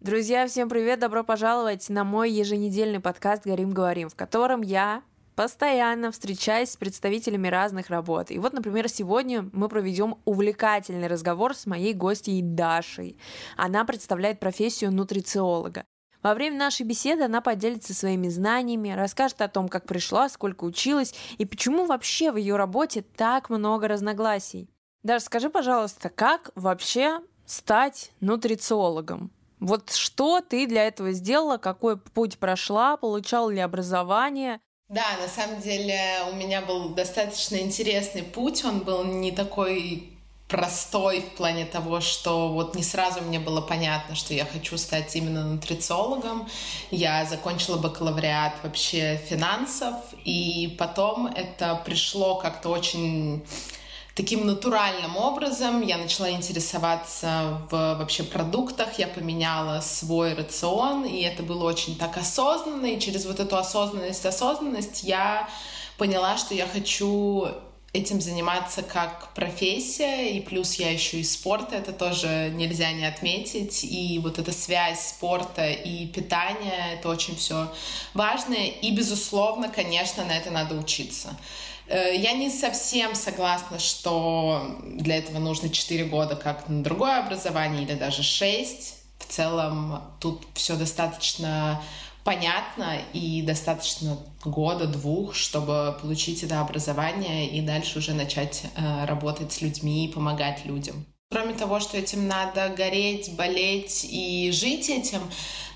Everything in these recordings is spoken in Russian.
Друзья, всем привет! Добро пожаловать на мой еженедельный подкаст «Горим, говорим», в котором я постоянно встречаюсь с представителями разных работ. И вот, например, сегодня мы проведем увлекательный разговор с моей гостьей Дашей. Она представляет профессию нутрициолога. Во время нашей беседы она поделится своими знаниями, расскажет о том, как пришла, сколько училась и почему вообще в ее работе так много разногласий. Даша, скажи, пожалуйста, как вообще стать нутрициологом? Вот что ты для этого сделала, какой путь прошла, получала ли образование? Да, на самом деле у меня был достаточно интересный путь, он был не такой простой в плане того, что вот не сразу мне было понятно, что я хочу стать именно нутрициологом. Я закончила бакалавриат вообще финансов, и потом это пришло как-то очень таким натуральным образом. Я начала интересоваться в вообще продуктах, я поменяла свой рацион, и это было очень так осознанно, и через вот эту осознанность, осознанность я поняла, что я хочу этим заниматься как профессия, и плюс я еще и спорта, это тоже нельзя не отметить, и вот эта связь спорта и питания, это очень все важно, и, безусловно, конечно, на это надо учиться. Э, я не совсем согласна, что для этого нужно 4 года, как на другое образование, или даже 6. В целом тут все достаточно понятно и достаточно года-двух, чтобы получить это образование и дальше уже начать э, работать с людьми и помогать людям. Кроме того, что этим надо гореть, болеть и жить этим,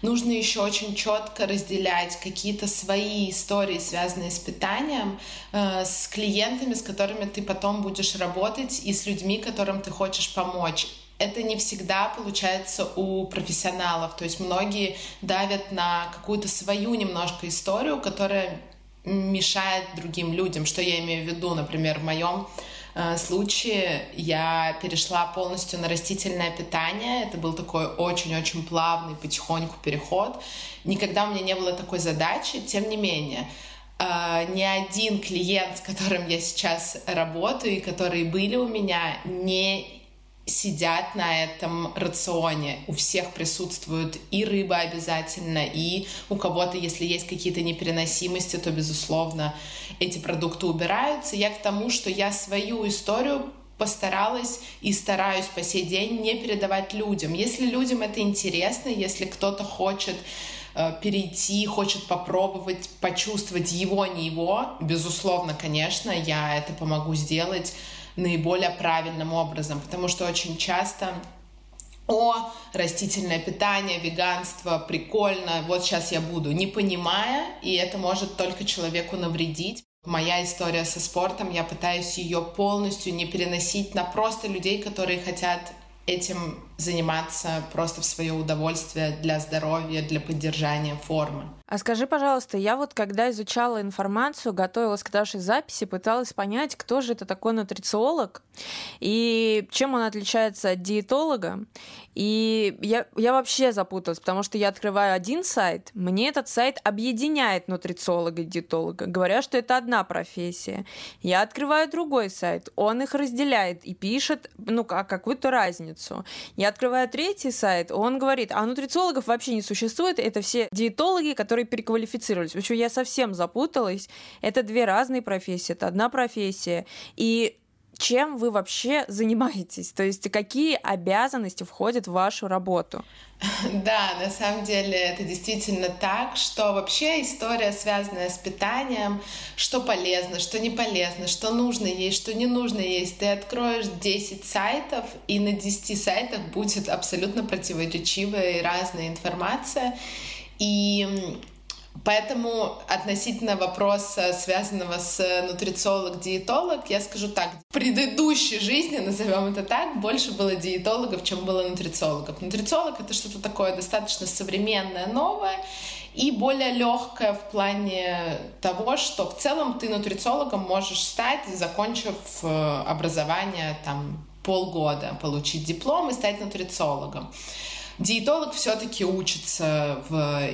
нужно еще очень четко разделять какие-то свои истории, связанные с питанием, э, с клиентами, с которыми ты потом будешь работать, и с людьми, которым ты хочешь помочь это не всегда получается у профессионалов. То есть многие давят на какую-то свою немножко историю, которая мешает другим людям. Что я имею в виду, например, в моем случае я перешла полностью на растительное питание. Это был такой очень-очень плавный потихоньку переход. Никогда у меня не было такой задачи, тем не менее Uh, ни один клиент, с которым я сейчас работаю и которые были у меня, не сидят на этом рационе. У всех присутствует и рыба обязательно, и у кого-то, если есть какие-то непереносимости, то, безусловно, эти продукты убираются. Я к тому, что я свою историю постаралась и стараюсь по сей день не передавать людям. Если людям это интересно, если кто-то хочет э, перейти, хочет попробовать, почувствовать его, не его, безусловно, конечно, я это помогу сделать наиболее правильным образом, потому что очень часто о, растительное питание, веганство, прикольно, вот сейчас я буду, не понимая, и это может только человеку навредить. Моя история со спортом, я пытаюсь ее полностью не переносить на просто людей, которые хотят этим заниматься просто в свое удовольствие для здоровья, для поддержания формы. А скажи, пожалуйста, я вот когда изучала информацию, готовилась к нашей записи, пыталась понять, кто же это такой нутрициолог и чем он отличается от диетолога. И я, я вообще запуталась, потому что я открываю один сайт, мне этот сайт объединяет нутрициолога и диетолога, говоря, что это одна профессия. Я открываю другой сайт, он их разделяет и пишет, ну, как какую-то разницу. Я открываю третий сайт, он говорит, а нутрициологов вообще не существует, это все диетологи, которые переквалифицировались. В общем, я совсем запуталась. Это две разные профессии, это одна профессия. И чем вы вообще занимаетесь? То есть какие обязанности входят в вашу работу? Да, на самом деле это действительно так, что вообще история, связанная с питанием, что полезно, что не полезно, что нужно есть, что не нужно есть. Ты откроешь 10 сайтов, и на 10 сайтах будет абсолютно противоречивая и разная информация. И Поэтому относительно вопроса, связанного с нутрициолог-диетолог, я скажу так. В предыдущей жизни, назовем это так, больше было диетологов, чем было нутрициологов. Нутрициолог — это что-то такое достаточно современное, новое и более легкое в плане того, что в целом ты нутрициологом можешь стать, закончив э, образование там полгода, получить диплом и стать нутрициологом. Диетолог все-таки учится в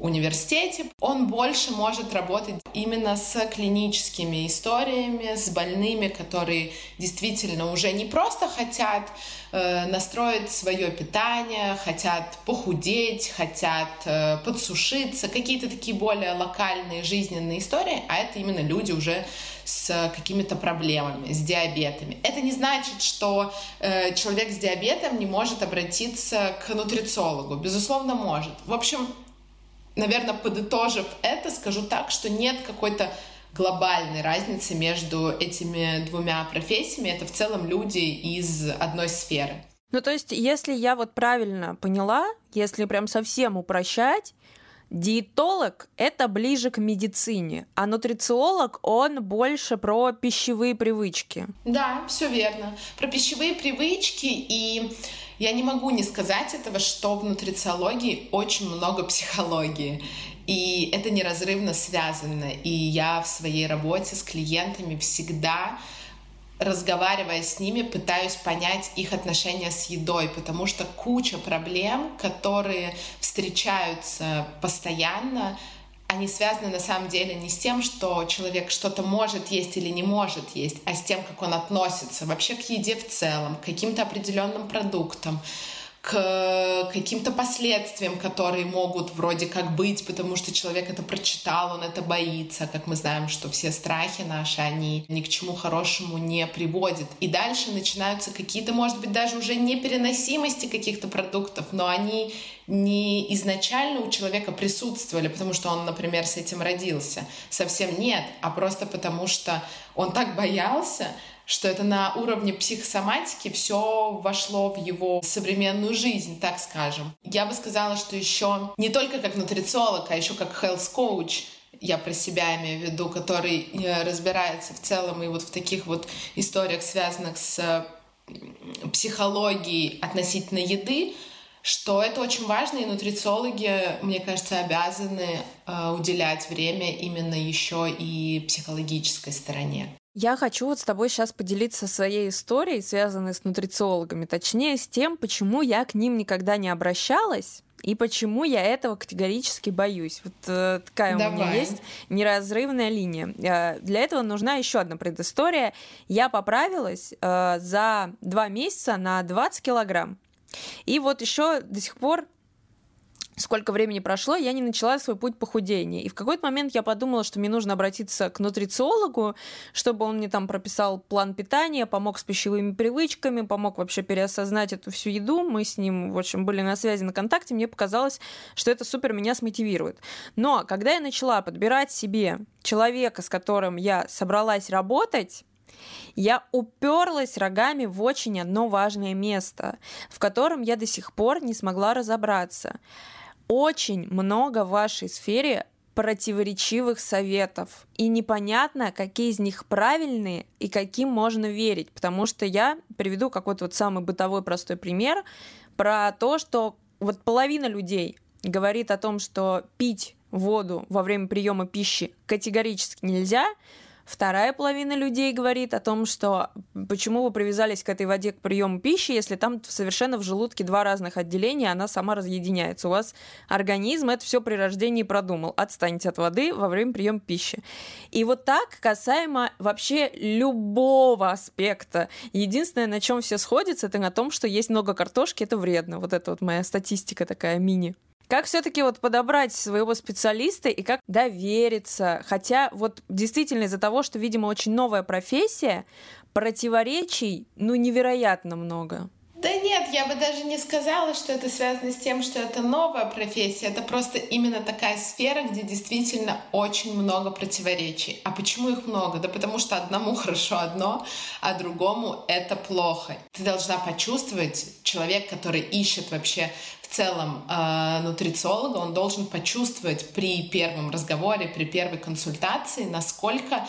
университете. Он больше может работать именно с клиническими историями, с больными, которые действительно уже не просто хотят э, настроить свое питание, хотят похудеть, хотят э, подсушиться, какие-то такие более локальные жизненные истории, а это именно люди уже с какими-то проблемами, с диабетами. Это не значит, что э, человек с диабетом не может обратиться к нутрициологу. Безусловно, может. В общем, наверное, подытожив это, скажу так, что нет какой-то глобальной разницы между этими двумя профессиями. Это в целом люди из одной сферы. Ну, то есть, если я вот правильно поняла, если прям совсем упрощать, Диетолог – это ближе к медицине, а нутрициолог, он больше про пищевые привычки. Да, все верно. Про пищевые привычки, и я не могу не сказать этого, что в нутрициологии очень много психологии. И это неразрывно связано. И я в своей работе с клиентами всегда разговаривая с ними, пытаюсь понять их отношения с едой, потому что куча проблем, которые встречаются постоянно, они связаны на самом деле не с тем, что человек что-то может есть или не может есть, а с тем, как он относится вообще к еде в целом, к каким-то определенным продуктам к каким-то последствиям, которые могут вроде как быть, потому что человек это прочитал, он это боится, как мы знаем, что все страхи наши, они ни к чему хорошему не приводят. И дальше начинаются какие-то, может быть, даже уже непереносимости каких-то продуктов, но они не изначально у человека присутствовали, потому что он, например, с этим родился. Совсем нет, а просто потому что он так боялся, что это на уровне психосоматики все вошло в его современную жизнь, так скажем. Я бы сказала, что еще не только как нутрициолог, а еще как health coach я про себя имею в виду, который э, разбирается в целом и вот в таких вот историях, связанных с психологией относительно еды, что это очень важно, и нутрициологи, мне кажется, обязаны э, уделять время именно еще и психологической стороне. Я хочу вот с тобой сейчас поделиться своей историей, связанной с нутрициологами, точнее с тем, почему я к ним никогда не обращалась, и почему я этого категорически боюсь. Вот э, такая Давай. у меня есть неразрывная линия. Э, для этого нужна еще одна предыстория. Я поправилась э, за два месяца на 20 килограмм. И вот еще до сих пор сколько времени прошло, я не начала свой путь похудения. И в какой-то момент я подумала, что мне нужно обратиться к нутрициологу, чтобы он мне там прописал план питания, помог с пищевыми привычками, помог вообще переосознать эту всю еду. Мы с ним, в общем, были на связи, на контакте. Мне показалось, что это супер меня смотивирует. Но когда я начала подбирать себе человека, с которым я собралась работать, я уперлась рогами в очень одно важное место, в котором я до сих пор не смогла разобраться очень много в вашей сфере противоречивых советов. И непонятно, какие из них правильные и каким можно верить. Потому что я приведу какой-то вот самый бытовой простой пример про то, что вот половина людей говорит о том, что пить воду во время приема пищи категорически нельзя, Вторая половина людей говорит о том, что почему вы привязались к этой воде к приему пищи, если там совершенно в желудке два разных отделения, она сама разъединяется. У вас организм это все при рождении продумал. Отстаньте от воды во время приема пищи. И вот так касаемо вообще любого аспекта. Единственное, на чем все сходятся, это на том, что есть много картошки, это вредно. Вот это вот моя статистика такая мини. Как все-таки вот подобрать своего специалиста и как довериться? Хотя вот действительно из-за того, что, видимо, очень новая профессия, противоречий, ну, невероятно много. Я бы даже не сказала, что это связано с тем, что это новая профессия. Это просто именно такая сфера, где действительно очень много противоречий. А почему их много? Да потому что одному хорошо одно, а другому это плохо. Ты должна почувствовать, человек, который ищет вообще в целом э, нутрициолога, он должен почувствовать при первом разговоре, при первой консультации, насколько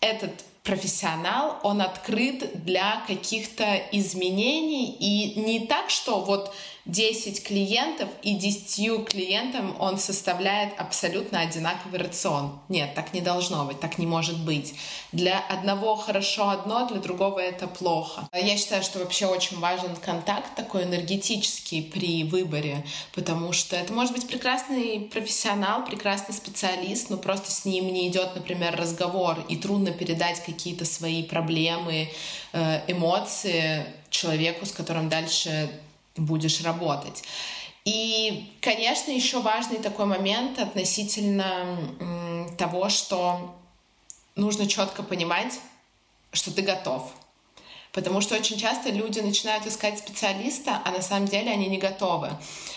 этот профессионал, он открыт для каких-то изменений. И не так, что вот 10 клиентов, и 10 клиентам он составляет абсолютно одинаковый рацион. Нет, так не должно быть, так не может быть. Для одного хорошо одно, для другого это плохо. Я считаю, что вообще очень важен контакт такой энергетический при выборе, потому что это может быть прекрасный профессионал, прекрасный специалист, но просто с ним не идет, например, разговор, и трудно передать какие-то свои проблемы, э, эмоции человеку, с которым дальше будешь работать. И, конечно, еще важный такой момент относительно того, что нужно четко понимать, что ты готов. Потому что очень часто люди начинают искать специалиста, а на самом деле они не готовы.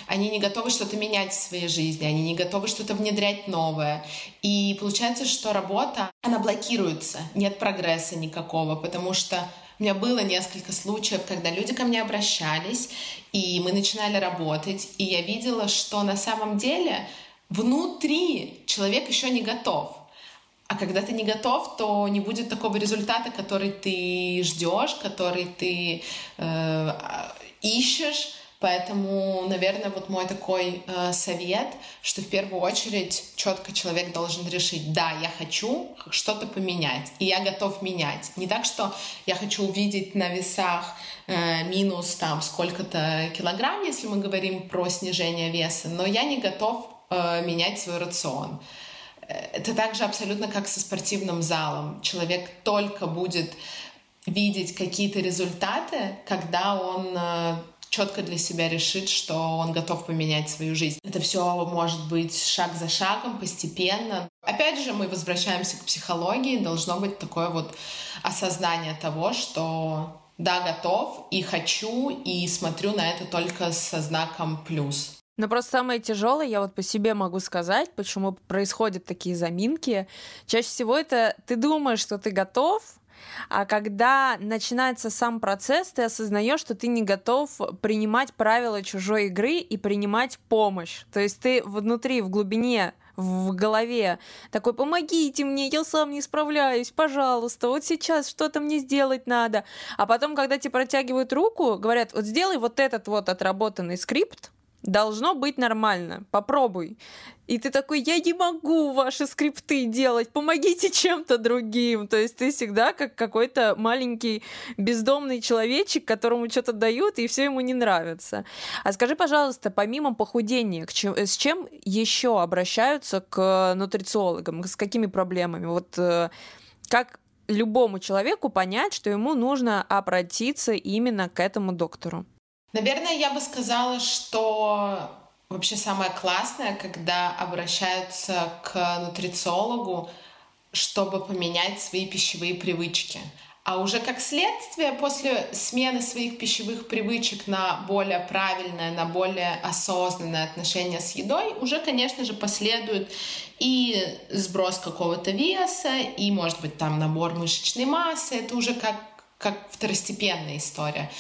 Они не готовы что-то менять в своей жизни, они не готовы что-то внедрять новое. И получается, что работа, она блокируется, нет прогресса никакого, потому что у меня было несколько случаев, когда люди ко мне обращались, и мы начинали работать, и я видела, что на самом деле внутри человек еще не готов. А когда ты не готов, то не будет такого результата, который ты ждешь, который ты э, ищешь. Поэтому, наверное, вот мой такой э, совет, что в первую очередь четко человек должен решить, да, я хочу что-то поменять, и я готов менять. Не так, что я хочу увидеть на весах э, минус там сколько-то килограмм, если мы говорим про снижение веса, но я не готов э, менять свой рацион. Это также абсолютно как со спортивным залом. Человек только будет видеть какие-то результаты, когда он э, четко для себя решит, что он готов поменять свою жизнь. Это все может быть шаг за шагом, постепенно. Опять же, мы возвращаемся к психологии. Должно быть такое вот осознание того, что да, готов и хочу, и смотрю на это только со знаком плюс. Но просто самое тяжелое, я вот по себе могу сказать, почему происходят такие заминки. Чаще всего это ты думаешь, что ты готов, а когда начинается сам процесс, ты осознаешь, что ты не готов принимать правила чужой игры и принимать помощь. То есть ты внутри, в глубине в голове такой, помогите мне, я сам не справляюсь, пожалуйста, вот сейчас что-то мне сделать надо. А потом, когда тебе протягивают руку, говорят, вот сделай вот этот вот отработанный скрипт, Должно быть нормально. Попробуй. И ты такой, я не могу ваши скрипты делать, помогите чем-то другим. То есть ты всегда как какой-то маленький бездомный человечек, которому что-то дают, и все ему не нравится. А скажи, пожалуйста, помимо похудения, с чем еще обращаются к нутрициологам? С какими проблемами? Вот э, как любому человеку понять, что ему нужно обратиться именно к этому доктору? Наверное, я бы сказала, что вообще самое классное, когда обращаются к нутрициологу, чтобы поменять свои пищевые привычки. А уже как следствие, после смены своих пищевых привычек на более правильное, на более осознанное отношение с едой, уже, конечно же, последует и сброс какого-то веса, и, может быть, там набор мышечной массы. Это уже как, как второстепенная история.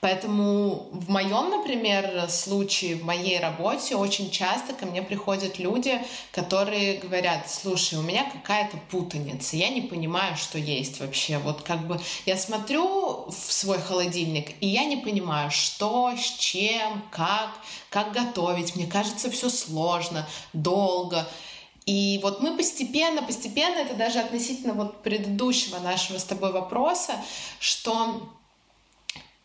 Поэтому в моем, например, случае, в моей работе очень часто ко мне приходят люди, которые говорят, слушай, у меня какая-то путаница, я не понимаю, что есть вообще. Вот как бы я смотрю в свой холодильник, и я не понимаю, что, с чем, как, как готовить. Мне кажется, все сложно, долго. И вот мы постепенно, постепенно, это даже относительно вот предыдущего нашего с тобой вопроса, что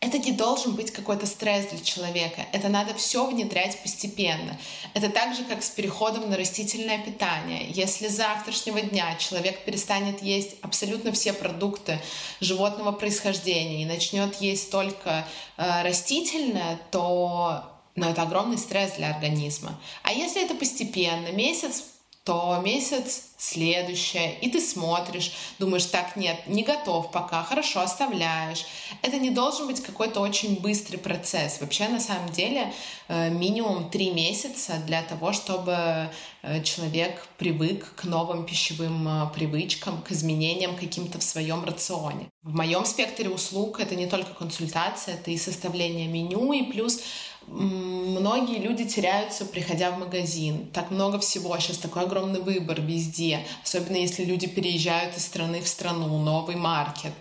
это не должен быть какой-то стресс для человека. Это надо все внедрять постепенно. Это так же, как с переходом на растительное питание. Если с завтрашнего дня человек перестанет есть абсолютно все продукты животного происхождения и начнет есть только э, растительное, то ну, это огромный стресс для организма. А если это постепенно, месяц то месяц следующее, и ты смотришь, думаешь, так, нет, не готов пока, хорошо, оставляешь. Это не должен быть какой-то очень быстрый процесс. Вообще, на самом деле, э, минимум три месяца для того, чтобы э, человек привык к новым пищевым э, привычкам, к изменениям каким-то в своем рационе. В моем спектре услуг это не только консультация, это и составление меню, и плюс многие люди теряются, приходя в магазин. Так много всего, сейчас такой огромный выбор везде, особенно если люди переезжают из страны в страну, новый маркет.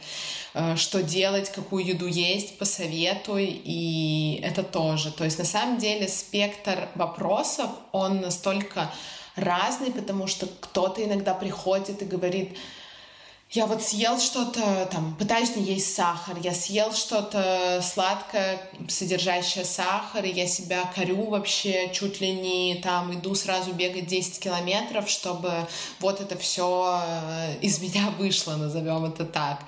э, что делать, какую еду есть, посоветуй, и это тоже. То есть на самом деле спектр вопросов, он настолько разный, потому что кто-то иногда приходит и говорит, я вот съел что-то, там, пытаюсь не есть сахар, я съел что-то сладкое, содержащее сахар, и я себя корю вообще, чуть ли не там иду сразу бегать 10 километров, чтобы вот это все э, из меня вышло, назовем это так.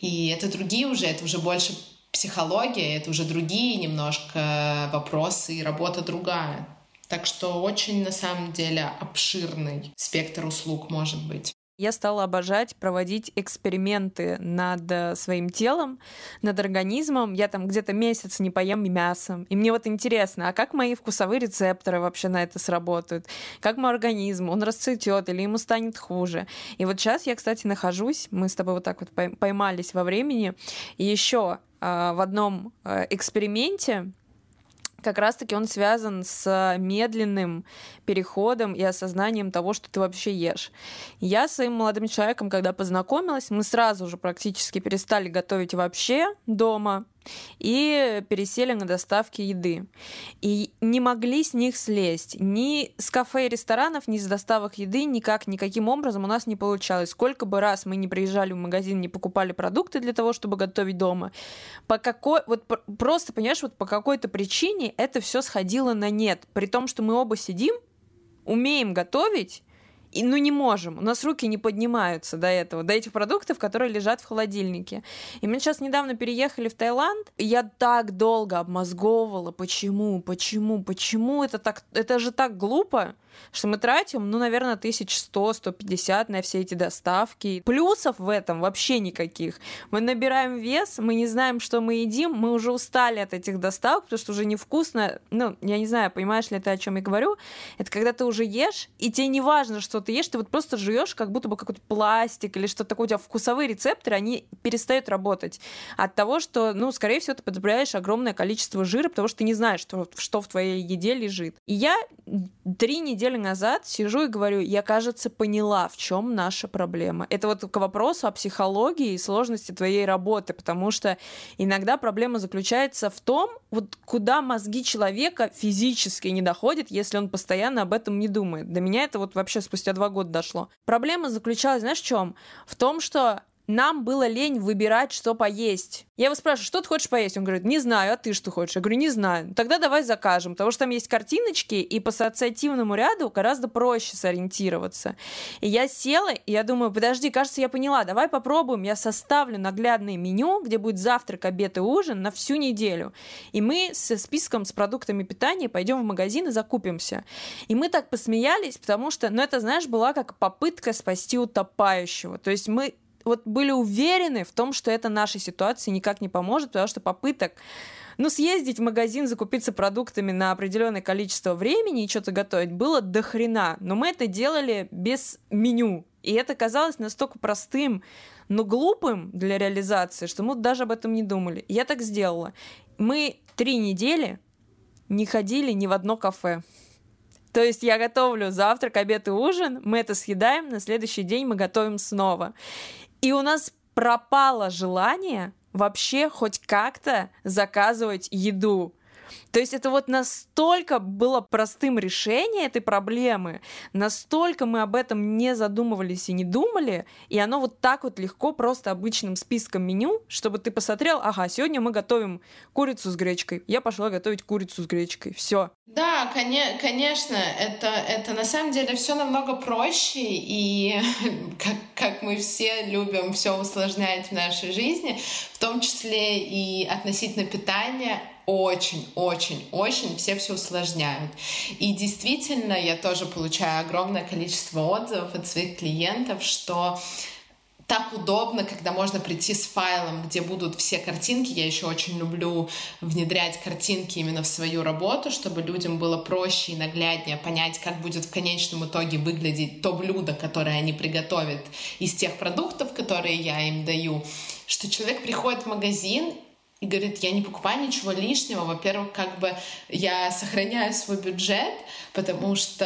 И это другие уже, это уже больше психология, это уже другие немножко вопросы и работа другая. Так что очень, на самом деле, обширный спектр услуг может быть. Я стала обожать проводить эксперименты над э, своим телом, над организмом. Я там где-то месяц не поем мясом. И мне вот интересно, а как мои вкусовые рецепторы вообще на это сработают? Как мой организм? Он расцветет или ему станет хуже? И вот сейчас я, кстати, нахожусь, мы с тобой вот так вот поймались во времени. И еще э, в одном э, эксперименте как раз-таки он связан с медленным переходом и осознанием того, что ты вообще ешь. Я с своим молодым человеком, когда познакомилась, мы сразу же практически перестали готовить вообще дома и пересели на доставки еды. И не могли с них слезть. Ни с кафе и ресторанов, ни с доставок еды никак, никаким образом у нас не получалось. Сколько бы раз мы не приезжали в магазин, не покупали продукты для того, чтобы готовить дома, по какой... Вот просто, понимаешь, вот по какой-то причине это все сходило на нет. При том, что мы оба сидим, умеем готовить, и, ну, не можем. У нас руки не поднимаются до этого, до этих продуктов, которые лежат в холодильнике. И мы сейчас недавно переехали в Таиланд. И я так долго обмозговывала, почему, почему, почему это так, это же так глупо что мы тратим, ну, наверное, 1100-150 на все эти доставки. Плюсов в этом вообще никаких. Мы набираем вес, мы не знаем, что мы едим, мы уже устали от этих доставок, потому что уже невкусно. Ну, я не знаю, понимаешь ли ты, о чем я говорю. Это когда ты уже ешь, и тебе не важно, что ты ешь, ты вот просто жуешь, как будто бы какой-то пластик или что-то такое. У тебя вкусовые рецепторы, они перестают работать от того, что, ну, скорее всего, ты потребляешь огромное количество жира, потому что ты не знаешь, что, что в твоей еде лежит. И я три недели назад сижу и говорю, я, кажется, поняла, в чем наша проблема. Это вот к вопросу о психологии и сложности твоей работы, потому что иногда проблема заключается в том, вот куда мозги человека физически не доходят, если он постоянно об этом не думает. До меня это вот вообще спустя два года дошло. Проблема заключалась, знаешь, в чем? В том, что нам было лень выбирать, что поесть. Я его спрашиваю, что ты хочешь поесть? Он говорит, не знаю, а ты что хочешь? Я говорю, не знаю. Тогда давай закажем, потому что там есть картиночки, и по ассоциативному ряду гораздо проще сориентироваться. И я села, и я думаю, подожди, кажется, я поняла, давай попробуем, я составлю наглядное меню, где будет завтрак, обед и ужин на всю неделю. И мы со списком с продуктами питания пойдем в магазин и закупимся. И мы так посмеялись, потому что, ну это, знаешь, была как попытка спасти утопающего. То есть мы вот были уверены в том, что это нашей ситуации никак не поможет, потому что попыток ну, съездить в магазин, закупиться продуктами на определенное количество времени и что-то готовить было до хрена. Но мы это делали без меню. И это казалось настолько простым, но глупым для реализации, что мы даже об этом не думали. Я так сделала. Мы три недели не ходили ни в одно кафе. То есть я готовлю завтрак, обед и ужин, мы это съедаем, на следующий день мы готовим снова. И у нас пропало желание вообще хоть как-то заказывать еду. То есть это вот настолько было простым решение этой проблемы, настолько мы об этом не задумывались и не думали, и оно вот так вот легко просто обычным списком меню, чтобы ты посмотрел, ага, сегодня мы готовим курицу с гречкой, я пошла готовить курицу с гречкой, все. Да, конечно, это, это на самом деле все намного проще, и как, как мы все любим все усложнять в нашей жизни, в том числе и относительно питания, очень-очень-очень все все усложняют. И действительно, я тоже получаю огромное количество отзывов от своих клиентов, что так удобно, когда можно прийти с файлом, где будут все картинки. Я еще очень люблю внедрять картинки именно в свою работу, чтобы людям было проще и нагляднее понять, как будет в конечном итоге выглядеть то блюдо, которое они приготовят из тех продуктов, которые я им даю. Что человек приходит в магазин и говорит, я не покупаю ничего лишнего. Во-первых, как бы я сохраняю свой бюджет, потому что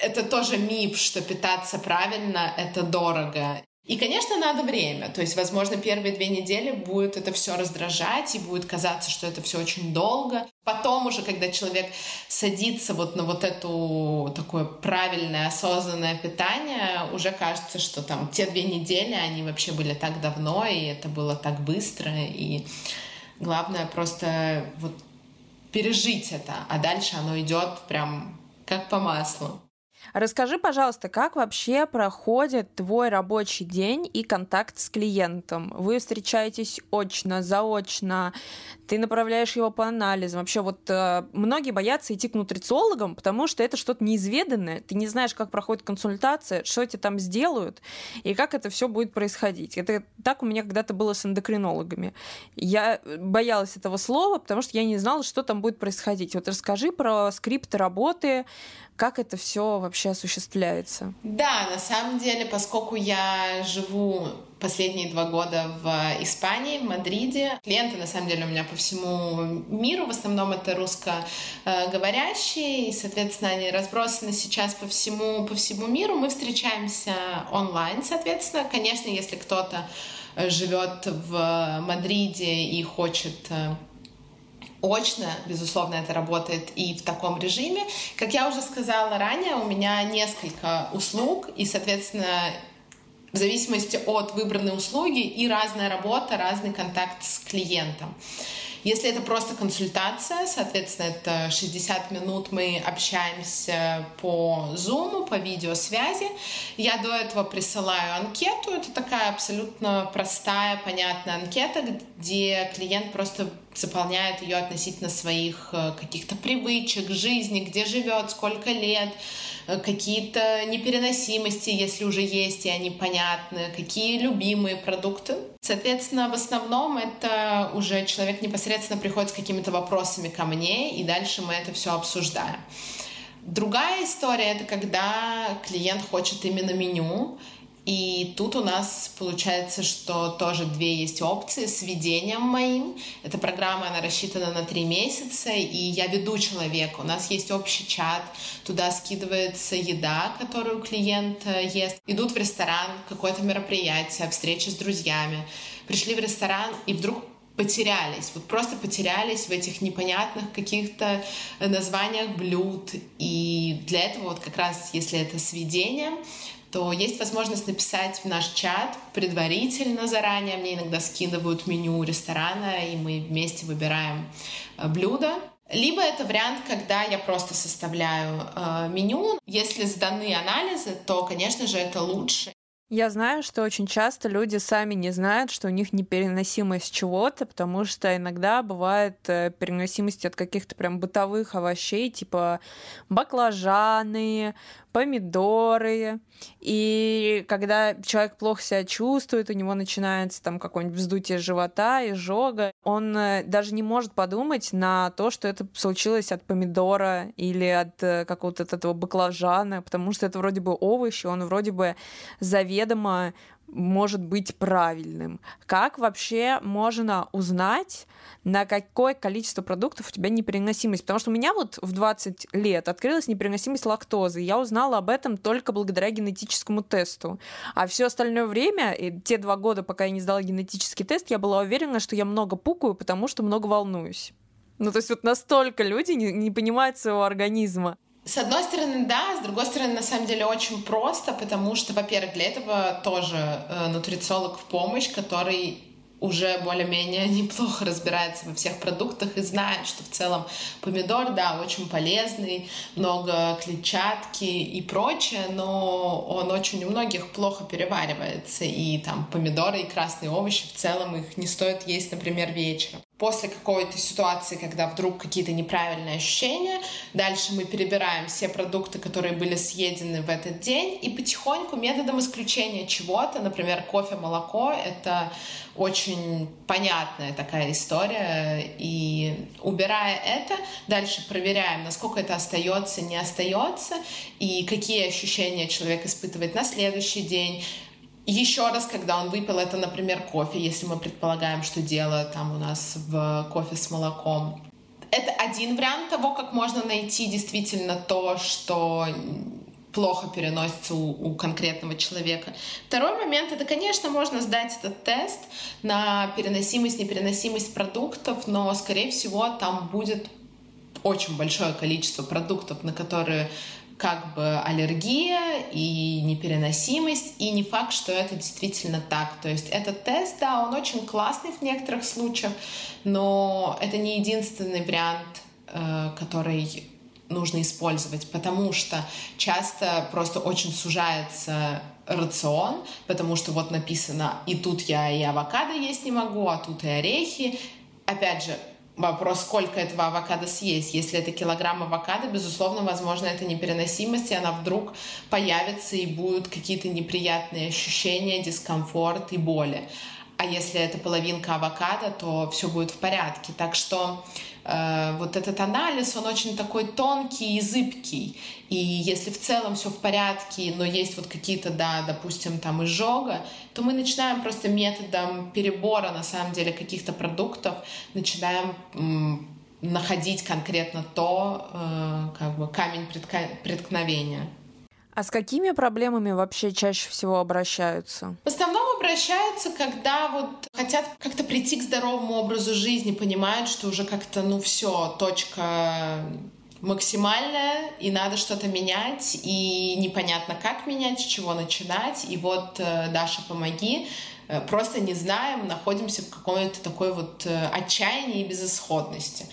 это тоже миф, что питаться правильно — это дорого. И, конечно, надо время. То есть, возможно, первые две недели будет это все раздражать, и будет казаться, что это все очень долго. Потом уже, когда человек садится вот на вот эту такое правильное, осознанное питание, уже кажется, что там те две недели, они вообще были так давно, и это было так быстро, и главное просто вот пережить это, а дальше оно идет прям как по маслу. Расскажи, пожалуйста, как вообще проходит твой рабочий день и контакт с клиентом? Вы встречаетесь очно, заочно, ты направляешь его по анализам. Вообще вот э, многие боятся идти к нутрициологам, потому что это что-то неизведанное. Ты не знаешь, как проходит консультация, что тебе там сделают и как это все будет происходить. Это так у меня когда-то было с эндокринологами. Я боялась этого слова, потому что я не знала, что там будет происходить. Вот расскажи про скрипты работы, как это все вообще осуществляется? Да, на самом деле, поскольку я живу последние два года в Испании, в Мадриде. Клиенты, на самом деле, у меня по всему миру, в основном это русскоговорящие, и, соответственно, они разбросаны сейчас по всему, по всему миру. Мы встречаемся онлайн, соответственно. Конечно, если кто-то живет в Мадриде и хочет э, очно, безусловно, это работает и в таком режиме. Как я уже сказала ранее, у меня несколько услуг, и, соответственно, в зависимости от выбранной услуги и разная работа, разный контакт с клиентом. Если это просто консультация, соответственно, это 60 минут мы общаемся по Zoom, по видеосвязи. Я до этого присылаю анкету. Это такая абсолютно простая, понятная анкета, где клиент просто заполняет ее относительно своих э, каких-то привычек, жизни, где живет, сколько лет, э, какие-то непереносимости, если уже есть, и они понятны, какие любимые продукты. Соответственно, в основном это уже человек непосредственно приходит с какими-то вопросами ко мне, и дальше мы это все обсуждаем. Другая история — это когда клиент хочет именно меню, и тут у нас получается, что тоже две есть опции с ведением моим. Эта программа, она рассчитана на три месяца, и я веду человека. У нас есть общий чат, туда скидывается еда, которую клиент э, ест. Идут в ресторан, какое-то мероприятие, встреча с друзьями. Пришли в ресторан и вдруг потерялись, вот просто потерялись в этих непонятных каких-то названиях блюд. И для этого вот как раз, если это сведение, то есть возможность написать в наш чат предварительно заранее. Мне иногда скидывают меню ресторана, и мы вместе выбираем э, блюдо. Либо это вариант, когда я просто составляю э, меню. Если сданы анализы, то, конечно же, это лучше. Я знаю, что очень часто люди сами не знают, что у них непереносимость чего-то, потому что иногда бывает э, переносимость от каких-то прям бытовых овощей, типа баклажаны, помидоры. И когда человек плохо себя чувствует, у него начинается там какое-нибудь вздутие живота, изжога, он э, даже не может подумать на то, что это случилось от помидора или от э, какого-то этого баклажана, потому что это вроде бы овощи, он вроде бы заведомо может быть правильным. Как вообще можно узнать, на какое количество продуктов у тебя непереносимость. Потому что у меня вот в 20 лет открылась непереносимость лактозы. Я узнала об этом только благодаря генетическому тесту. А все остальное время, и те два года, пока я не сдала генетический тест, я была уверена, что я много пукаю, потому что много волнуюсь. Ну, то есть вот настолько люди не, не понимают своего организма. С одной стороны, да, с другой стороны, на самом деле очень просто, потому что, во-первых, для этого тоже э, нутрициолог в помощь, который уже более-менее неплохо разбирается во всех продуктах и знает, что в целом помидор, да, очень полезный, много клетчатки и прочее, но он очень у многих плохо переваривается, и там помидоры и красные овощи в целом их не стоит есть, например, вечером после какой-то ситуации, когда вдруг какие-то неправильные ощущения, дальше мы перебираем все продукты, которые были съедены в этот день, и потихоньку методом исключения чего-то, например, кофе, молоко, это очень понятная такая история, и убирая это, дальше проверяем, насколько это остается, не остается, и какие ощущения человек испытывает на следующий день, еще раз, когда он выпил это, например, кофе, если мы предполагаем, что дело там у нас в кофе с молоком. Это один вариант того, как можно найти действительно то, что плохо переносится у, у конкретного человека. Второй момент, это, конечно, можно сдать этот тест на переносимость, непереносимость продуктов, но, скорее всего, там будет очень большое количество продуктов, на которые как бы аллергия и непереносимость, и не факт, что это действительно так. То есть этот тест, да, он очень классный в некоторых случаях, но это не единственный вариант, э, который нужно использовать, потому что часто просто очень сужается рацион, потому что вот написано и тут я и авокадо есть не могу, а тут и орехи. Опять же, вопрос, сколько этого авокадо съесть. Если это килограмм авокадо, безусловно, возможно, это непереносимость, и она вдруг появится, и будут какие-то неприятные ощущения, дискомфорт и боли. А если это половинка авокадо, то все будет в порядке. Так что э, вот этот анализ, он очень такой тонкий и зыбкий. И если в целом все в порядке, но есть вот какие-то, да, допустим, там изжога, то мы начинаем просто методом перебора, на самом деле, каких-то продуктов, начинаем м, находить конкретно то, э, как бы камень преткновения. А с какими проблемами вообще чаще всего обращаются? В основном обращаются, когда вот хотят как-то прийти к здоровому образу жизни, понимают, что уже как-то, ну все, точка максимальная, и надо что-то менять, и непонятно, как менять, с чего начинать. И вот, э, Даша, помоги, э, просто не знаем, находимся в какой-то такой вот э, отчаянии и безысходности.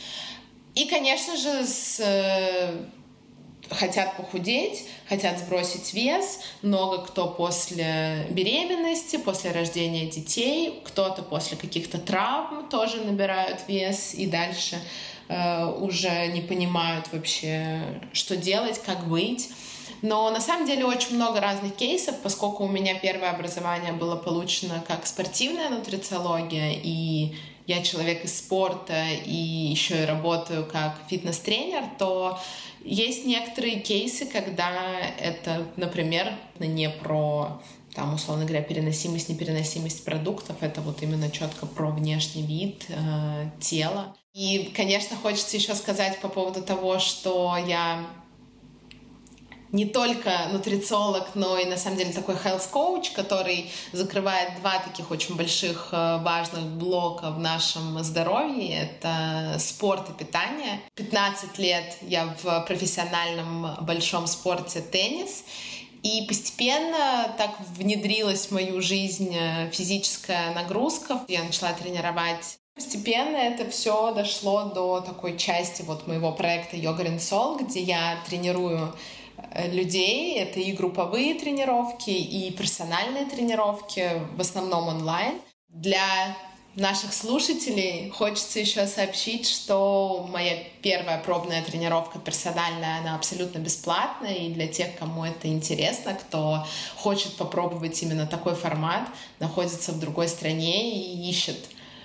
И, конечно же, с хотят похудеть, хотят сбросить вес. Много кто после беременности, после рождения детей, кто-то после каких-то травм тоже набирают вес и дальше э, уже не понимают вообще, что делать, как быть. Но на самом деле очень много разных кейсов, поскольку у меня первое образование было получено как спортивная нутрициология, и я человек из спорта, и еще и работаю как фитнес-тренер, то есть некоторые кейсы, когда это, например, не про там, условно говоря, переносимость, непереносимость продуктов, это вот именно четко про внешний вид э, тела. И, конечно, хочется еще сказать по поводу того, что я не только нутрициолог, но и на самом деле такой health coach, который закрывает два таких очень больших э, важных блока в нашем здоровье. Это спорт и питание. 15 лет я в профессиональном большом спорте теннис. И постепенно так внедрилась в мою жизнь э, физическая нагрузка. Я начала тренировать Постепенно это все дошло до такой части вот моего проекта Yoga Soul, где я тренирую людей. Это и групповые тренировки, и персональные тренировки, в основном онлайн. Для наших слушателей хочется еще сообщить, что моя первая пробная тренировка персональная, она абсолютно бесплатная, и для тех, кому это интересно, кто хочет попробовать именно такой формат, находится в другой стране и ищет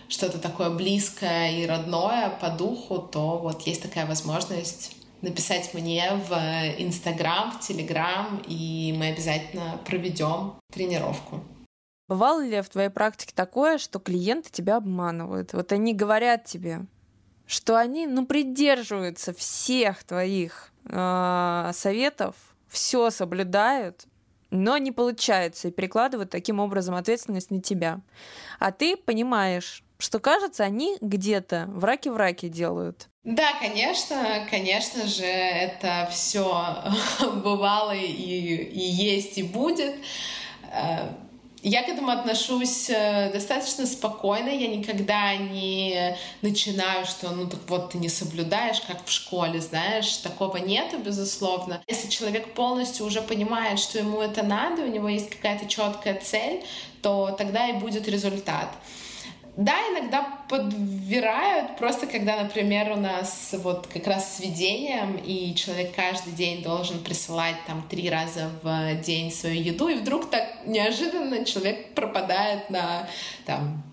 что-то такое близкое и родное по духу, то вот есть такая возможность написать мне в Инстаграм, в Телеграм, и мы обязательно проведем тренировку. Бывало ли в твоей практике такое, что клиенты тебя обманывают? Вот они говорят тебе, что они ну, придерживаются всех твоих э, советов, все соблюдают, но не получается и перекладывают таким образом ответственность на тебя. А ты понимаешь, что кажется, они где-то в раке-в-раке делают. Да, конечно, конечно же, это все бывало и, и есть, и будет. Э, я к этому отношусь э, достаточно спокойно. Я никогда не начинаю, что ну так вот ты не соблюдаешь, как в школе, знаешь, такого нету, безусловно. Если человек полностью уже понимает, что ему это надо, у него есть какая-то четкая цель, то тогда и будет результат. Да, иногда подвирают, просто когда, например, у нас вот как раз с ведением, и человек каждый день должен присылать там три раза в день свою еду, и вдруг так неожиданно человек пропадает на там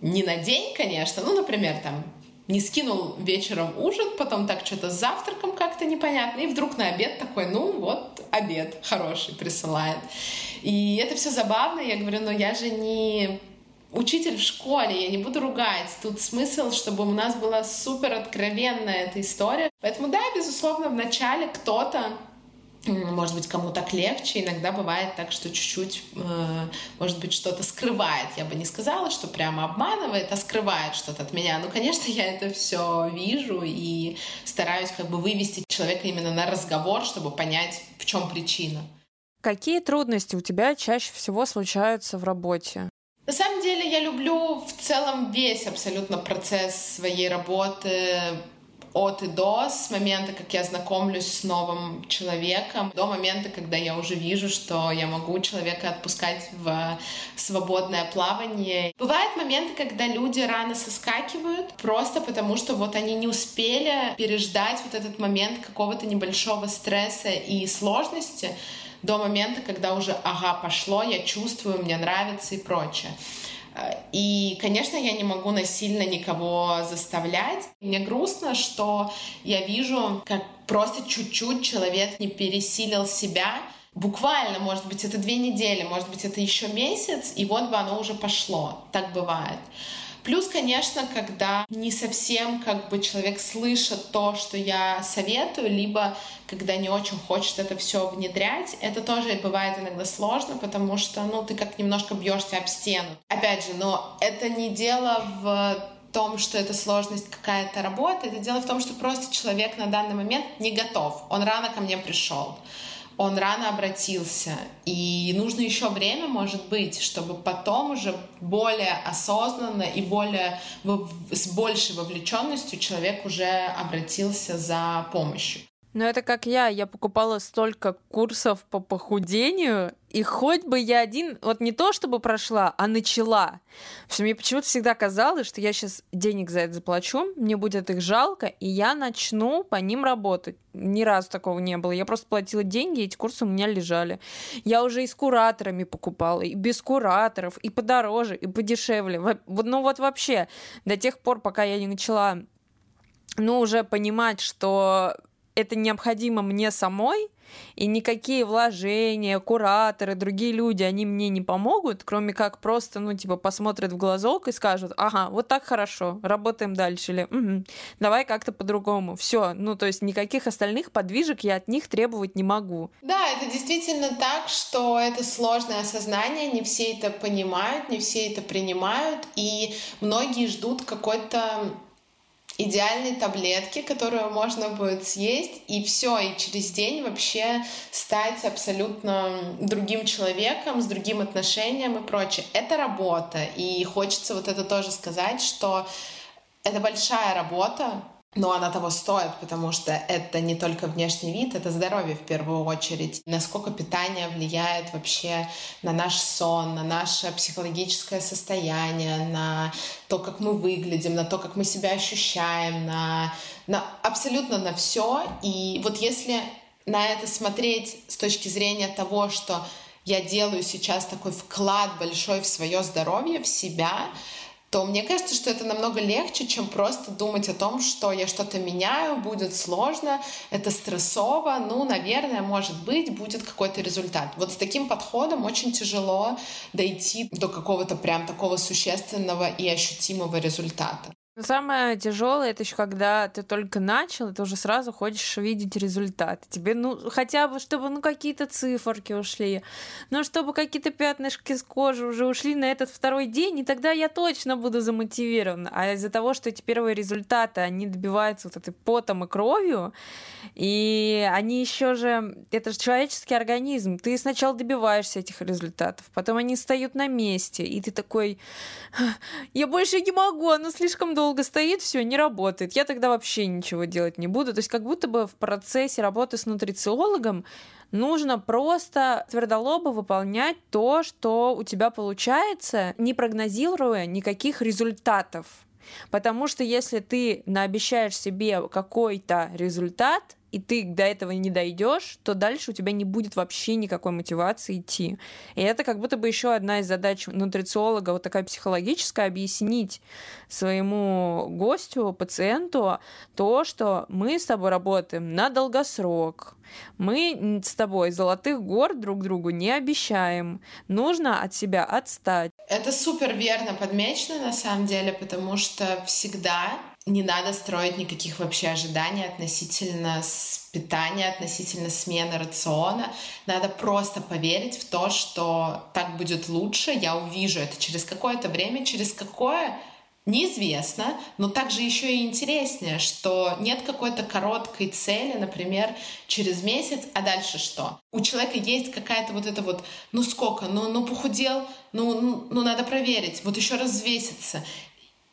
не на день, конечно, ну, например, там не скинул вечером ужин, потом так что-то с завтраком как-то непонятно, и вдруг на обед такой, ну вот, обед хороший присылает. И это все забавно, я говорю, но я же не учитель в школе, я не буду ругать. Тут смысл, чтобы у нас была супер откровенная эта история. Поэтому да, безусловно, в начале кто-то может быть, кому так легче. Иногда бывает так, что чуть-чуть, э, может быть, что-то скрывает. Я бы не сказала, что прямо обманывает, а скрывает что-то от меня. Ну, конечно, я это все вижу и стараюсь как бы вывести человека именно на разговор, чтобы понять, в чем причина. Какие трудности у тебя чаще всего случаются в работе? На самом деле я люблю в целом весь абсолютно процесс своей работы, от и до, с момента, как я знакомлюсь с новым человеком, до момента, когда я уже вижу, что я могу человека отпускать в свободное плавание. Бывают моменты, когда люди рано соскакивают, просто потому что вот они не успели переждать вот этот момент какого-то небольшого стресса и сложности до момента, когда уже, ага, пошло, я чувствую, мне нравится и прочее. И, конечно, я не могу насильно никого заставлять. Мне грустно, что я вижу, как просто чуть-чуть человек не пересилил себя. Буквально, может быть, это две недели, может быть, это еще месяц, и вот бы оно уже пошло. Так бывает. Плюс, конечно, когда не совсем как бы человек слышит то, что я советую, либо когда не очень хочет это все внедрять, это тоже бывает иногда сложно, потому что, ну, ты как немножко бьешься об стену. Опять же, но это не дело в том, что это сложность какая-то работа, это дело в том, что просто человек на данный момент не готов. Он рано ко мне пришел он рано обратился. И нужно еще время, может быть, чтобы потом уже более осознанно и более с большей вовлеченностью человек уже обратился за помощью. Ну, это как я. Я покупала столько курсов по похудению, и хоть бы я один, вот не то чтобы прошла, а начала. Что мне почему-то всегда казалось, что я сейчас денег за это заплачу, мне будет их жалко, и я начну по ним работать. Ни разу такого не было. Я просто платила деньги, и эти курсы у меня лежали. Я уже и с кураторами покупала, и без кураторов, и подороже, и подешевле. Ну вот вообще, до тех пор, пока я не начала ну, уже понимать, что это необходимо мне самой, и никакие вложения, кураторы, другие люди, они мне не помогут, кроме как просто, ну, типа, посмотрят в глазок и скажут, ага, вот так хорошо, работаем дальше, или угу, давай как-то по-другому. Все, ну, то есть никаких остальных подвижек я от них требовать не могу. Да, это действительно так, что это сложное осознание, не все это понимают, не все это принимают, и многие ждут какой-то идеальной таблетки, которую можно будет съесть, и все, и через день вообще стать абсолютно другим человеком, с другим отношением и прочее. Это работа, и хочется вот это тоже сказать, что это большая работа, но она того стоит, потому что это не только внешний вид, это здоровье в первую очередь. Насколько питание влияет вообще на наш сон, на наше психологическое состояние, на то, как мы выглядим, на то, как мы себя ощущаем, на, на абсолютно на все. И вот если на это смотреть с точки зрения того, что я делаю сейчас такой вклад большой в свое здоровье, в себя, то мне кажется, что это намного легче, чем просто думать о том, что я что-то меняю, будет сложно, это стрессово, ну, наверное, может быть, будет какой-то результат. Вот с таким подходом очень тяжело дойти до какого-то прям такого существенного и ощутимого результата. Самое тяжелое это еще когда ты только начал, и ты уже сразу хочешь видеть результат. Тебе, ну, хотя бы, чтобы ну какие-то циферки ушли, ну, чтобы какие-то пятнышки с кожи уже ушли на этот второй день, и тогда я точно буду замотивирована. А из-за того, что эти первые результаты, они добиваются вот этой потом и кровью, и они еще же, это же человеческий организм. Ты сначала добиваешься этих результатов, потом они встают на месте, и ты такой, я больше не могу, оно слишком долго долго стоит, все, не работает. Я тогда вообще ничего делать не буду. То есть как будто бы в процессе работы с нутрициологом нужно просто твердолобо выполнять то, что у тебя получается, не прогнозируя никаких результатов. Потому что если ты наобещаешь себе какой-то результат, и ты до этого не дойдешь, то дальше у тебя не будет вообще никакой мотивации идти. И это как будто бы еще одна из задач нутрициолога, вот такая психологическая, объяснить своему гостю, пациенту то, что мы с тобой работаем на долгосрок, мы с тобой золотых гор друг другу не обещаем. Нужно от себя отстать. Это супер верно подмечено на самом деле, потому что всегда не надо строить никаких вообще ожиданий относительно питания, относительно смены рациона. Надо просто поверить в то, что так будет лучше. Я увижу это через какое-то время, через какое? Неизвестно, но также еще и интереснее, что нет какой-то короткой цели, например, через месяц, а дальше что? У человека есть какая-то вот это вот, ну сколько, ну, ну похудел, ну, ну, ну надо проверить, вот еще раз взвеситься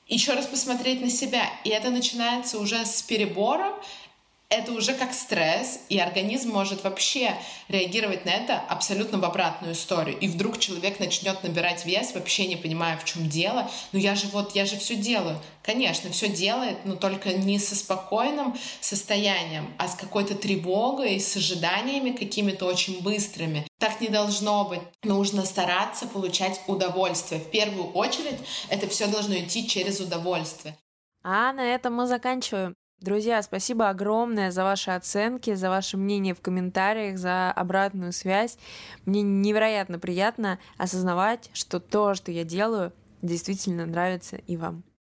еще раз посмотреть на себя. И это начинается уже с перебором, это уже как стресс, и организм может вообще реагировать на это абсолютно в обратную историю. И вдруг человек начнет набирать вес, вообще не понимая, в чем дело. Ну я же вот, я же все делаю. Конечно, все делает, но только не со спокойным состоянием, а с какой-то тревогой, с ожиданиями какими-то очень быстрыми. Так не должно быть. Нужно стараться получать удовольствие. В первую очередь это все должно идти через удовольствие. А на этом мы заканчиваем. Друзья, спасибо огромное за ваши оценки, за ваше мнение в комментариях, за обратную связь. Мне невероятно приятно осознавать, что то, что я делаю, действительно нравится и вам.